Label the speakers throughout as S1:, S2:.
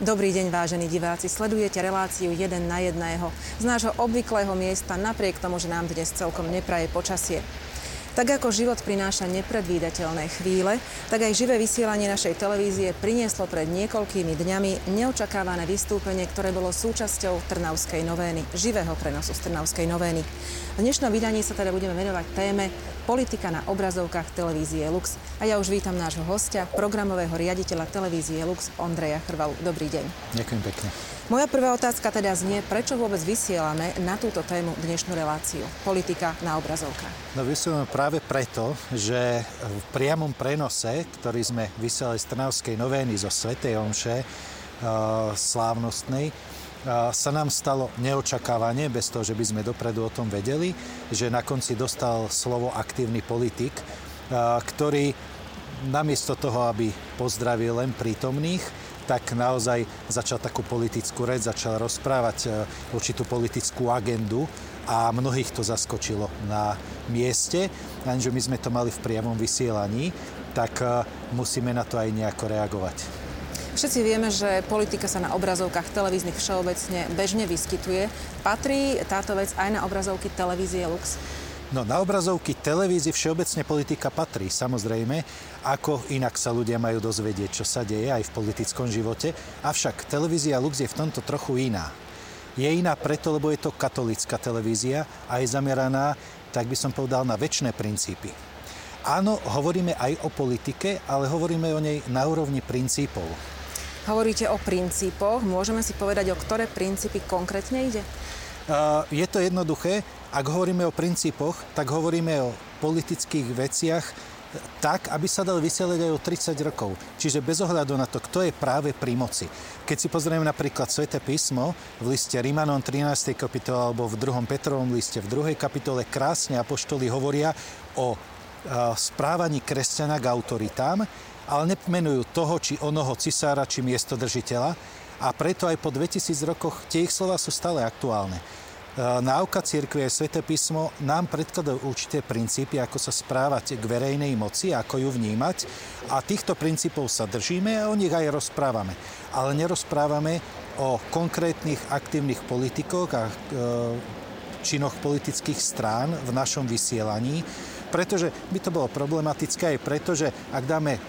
S1: Dobrý deň, vážení diváci. Sledujete reláciu 1 na 1 z nášho obvyklého miesta, napriek tomu, že nám dnes celkom nepraje počasie. Tak ako život prináša nepredvídateľné chvíle, tak aj živé vysielanie našej televízie prinieslo pred niekoľkými dňami neočakávané vystúpenie, ktoré bolo súčasťou Trnavskej novény, živého prenosu z Trnavskej novény. V dnešnom vydaní sa teda budeme venovať téme politika na obrazovkách televízie Lux. A ja už vítam nášho hostia, programového riaditeľa televízie Lux, Ondreja Chrvalu. Dobrý deň.
S2: Ďakujem pekne.
S1: Moja prvá otázka teda znie, prečo vôbec vysielame na túto tému dnešnú reláciu? Politika na obrazovkách.
S2: No vysielame práve preto, že v priamom prenose, ktorý sme vysielali z Trnavskej novény zo Svetej Omše, uh, slávnostnej, uh, sa nám stalo neočakávanie, bez toho, že by sme dopredu o tom vedeli, že na konci dostal slovo aktívny politik, uh, ktorý namiesto toho, aby pozdravil len prítomných, tak naozaj začal takú politickú reč, začal rozprávať e, určitú politickú agendu a mnohých to zaskočilo na mieste. Lenže my sme to mali v priamom vysielaní, tak e, musíme na to aj nejako reagovať.
S1: Všetci vieme, že politika sa na obrazovkách televíznych všeobecne bežne vyskytuje. Patrí táto vec aj na obrazovky televízie Lux?
S2: No na obrazovky televízii všeobecne politika patrí, samozrejme, ako inak sa ľudia majú dozvedieť, čo sa deje aj v politickom živote. Avšak televízia Lux je v tomto trochu iná. Je iná preto, lebo je to katolická televízia a je zameraná, tak by som povedal, na väčšie princípy. Áno, hovoríme aj o politike, ale hovoríme o nej na úrovni princípov.
S1: Hovoríte o princípoch. Môžeme si povedať, o ktoré princípy konkrétne ide?
S2: Je to jednoduché. Ak hovoríme o princípoch, tak hovoríme o politických veciach tak, aby sa dal vysielať aj o 30 rokov. Čiže bez ohľadu na to, kto je práve pri moci. Keď si pozrieme napríklad Svete písmo v liste Rimanom 13. kapitole alebo v 2. Petrovom liste v 2. kapitole krásne apoštoli hovoria o správaní kresťana k autoritám, ale nepomenujú toho, či onoho cisára, či miestodržiteľa. A preto aj po 2000 rokoch tie ich slova sú stále aktuálne. E, náuka církve a Svete písmo nám predkladajú určité princípy, ako sa správať k verejnej moci, ako ju vnímať a týchto princípov sa držíme a o nich aj rozprávame. Ale nerozprávame o konkrétnych aktívnych politikoch a e, činoch politických strán v našom vysielaní, pretože by to bolo problematické aj preto, že ak dáme e,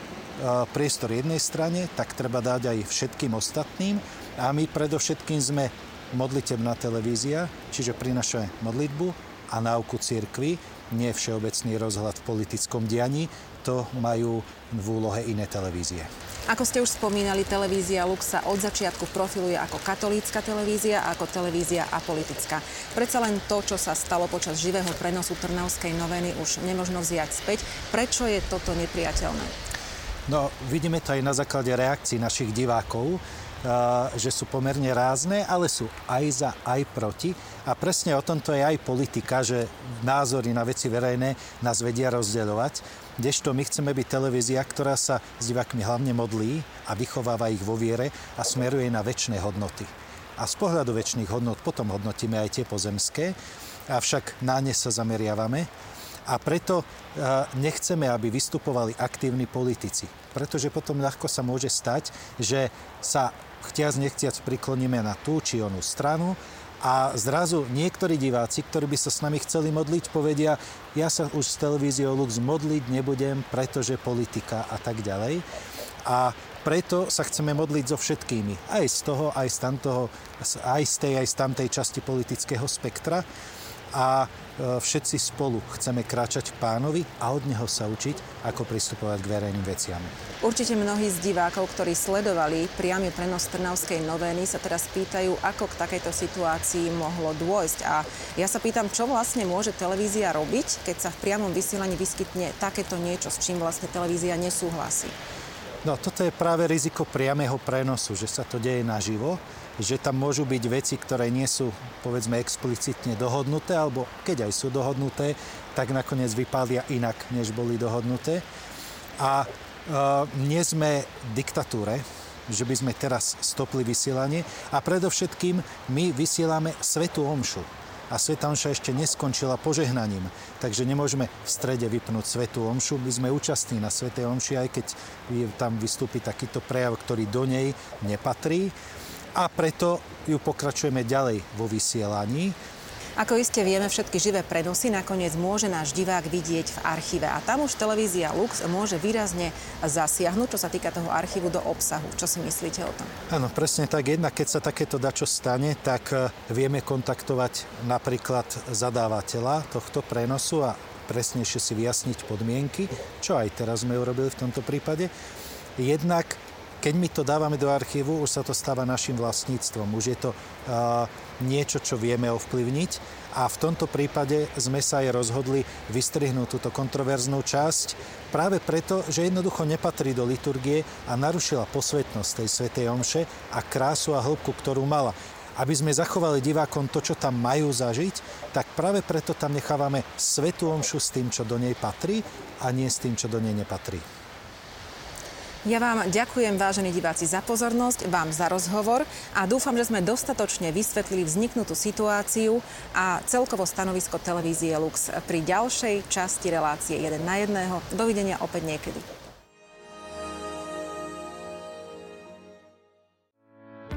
S2: priestor jednej strane, tak treba dať aj všetkým ostatným a my predovšetkým sme modlitebná televízia, čiže prinašame modlitbu a náuku cirkvi, nie všeobecný rozhľad v politickom dianí, to majú v úlohe iné televízie.
S1: Ako ste už spomínali, televízia Lux sa od začiatku profiluje ako katolícka televízia a ako televízia apolitická. Predsa len to, čo sa stalo počas živého prenosu Trnavskej noveny, už nemožno vziať späť. Prečo je toto nepriateľné?
S2: No, vidíme to aj na základe reakcií našich divákov že sú pomerne rázne, ale sú aj za, aj proti. A presne o tomto je aj politika, že názory na veci verejné nás vedia rozdeľovať. Kdežto my chceme byť televízia, ktorá sa s divákmi hlavne modlí a vychováva ich vo viere a smeruje na väčšie hodnoty. A z pohľadu väčšných hodnot potom hodnotíme aj tie pozemské, avšak na ne sa zameriavame a preto nechceme, aby vystupovali aktívni politici. Pretože potom ľahko sa môže stať, že sa chtiac nechtiac prikloníme na tú či onú stranu a zrazu niektorí diváci, ktorí by sa s nami chceli modliť, povedia, ja sa už s televíziou Lux modliť nebudem, pretože politika a tak ďalej. A preto sa chceme modliť so všetkými. Aj z toho, aj z, tamtoho, aj z tej, aj z tamtej časti politického spektra a e, všetci spolu chceme kráčať k pánovi a od neho sa učiť, ako pristupovať k verejným veciam.
S1: Určite mnohí z divákov, ktorí sledovali priamy prenos Trnavskej novény, sa teraz pýtajú, ako k takejto situácii mohlo dôjsť. A ja sa pýtam, čo vlastne môže televízia robiť, keď sa v priamom vysielaní vyskytne takéto niečo, s čím vlastne televízia nesúhlasí.
S2: No toto je práve riziko priamého prenosu, že sa to deje naživo že tam môžu byť veci, ktoré nie sú, povedzme, explicitne dohodnuté, alebo keď aj sú dohodnuté, tak nakoniec vypália inak, než boli dohodnuté. A e, nie sme diktatúre, že by sme teraz stopli vysielanie a predovšetkým my vysielame svetú omšu. a Sveta Omša ešte neskončila požehnaním. Takže nemôžeme v strede vypnúť Svetu Omšu. My sme účastní na Svetej Omši, aj keď tam vystúpi takýto prejav, ktorý do nej nepatrí. A preto ju pokračujeme ďalej vo vysielaní.
S1: Ako iste vieme, všetky živé prenosy nakoniec môže náš divák vidieť v archíve. A tam už televízia Lux môže výrazne zasiahnuť, čo sa týka toho archívu do obsahu. Čo si myslíte o tom?
S2: Áno, presne tak. Jedna, keď sa takéto dačo stane, tak e, vieme kontaktovať napríklad zadávateľa tohto prenosu a presnejšie si vyjasniť podmienky, čo aj teraz sme urobili v tomto prípade. Jednak keď my to dávame do archívu, už sa to stáva našim vlastníctvom. Už je to uh, niečo, čo vieme ovplyvniť. A v tomto prípade sme sa aj rozhodli vystrihnúť túto kontroverznú časť práve preto, že jednoducho nepatrí do liturgie a narušila posvetnosť tej svätej omše a krásu a hĺbku, ktorú mala. Aby sme zachovali divákom to, čo tam majú zažiť, tak práve preto tam nechávame svetú omšu s tým, čo do nej patrí a nie s tým, čo do nej nepatrí.
S1: Ja vám ďakujem, vážení diváci, za pozornosť, vám za rozhovor a dúfam, že sme dostatočne vysvetlili vzniknutú situáciu a celkovo stanovisko televízie Lux pri ďalšej časti relácie 1 na 1. Dovidenia opäť niekedy.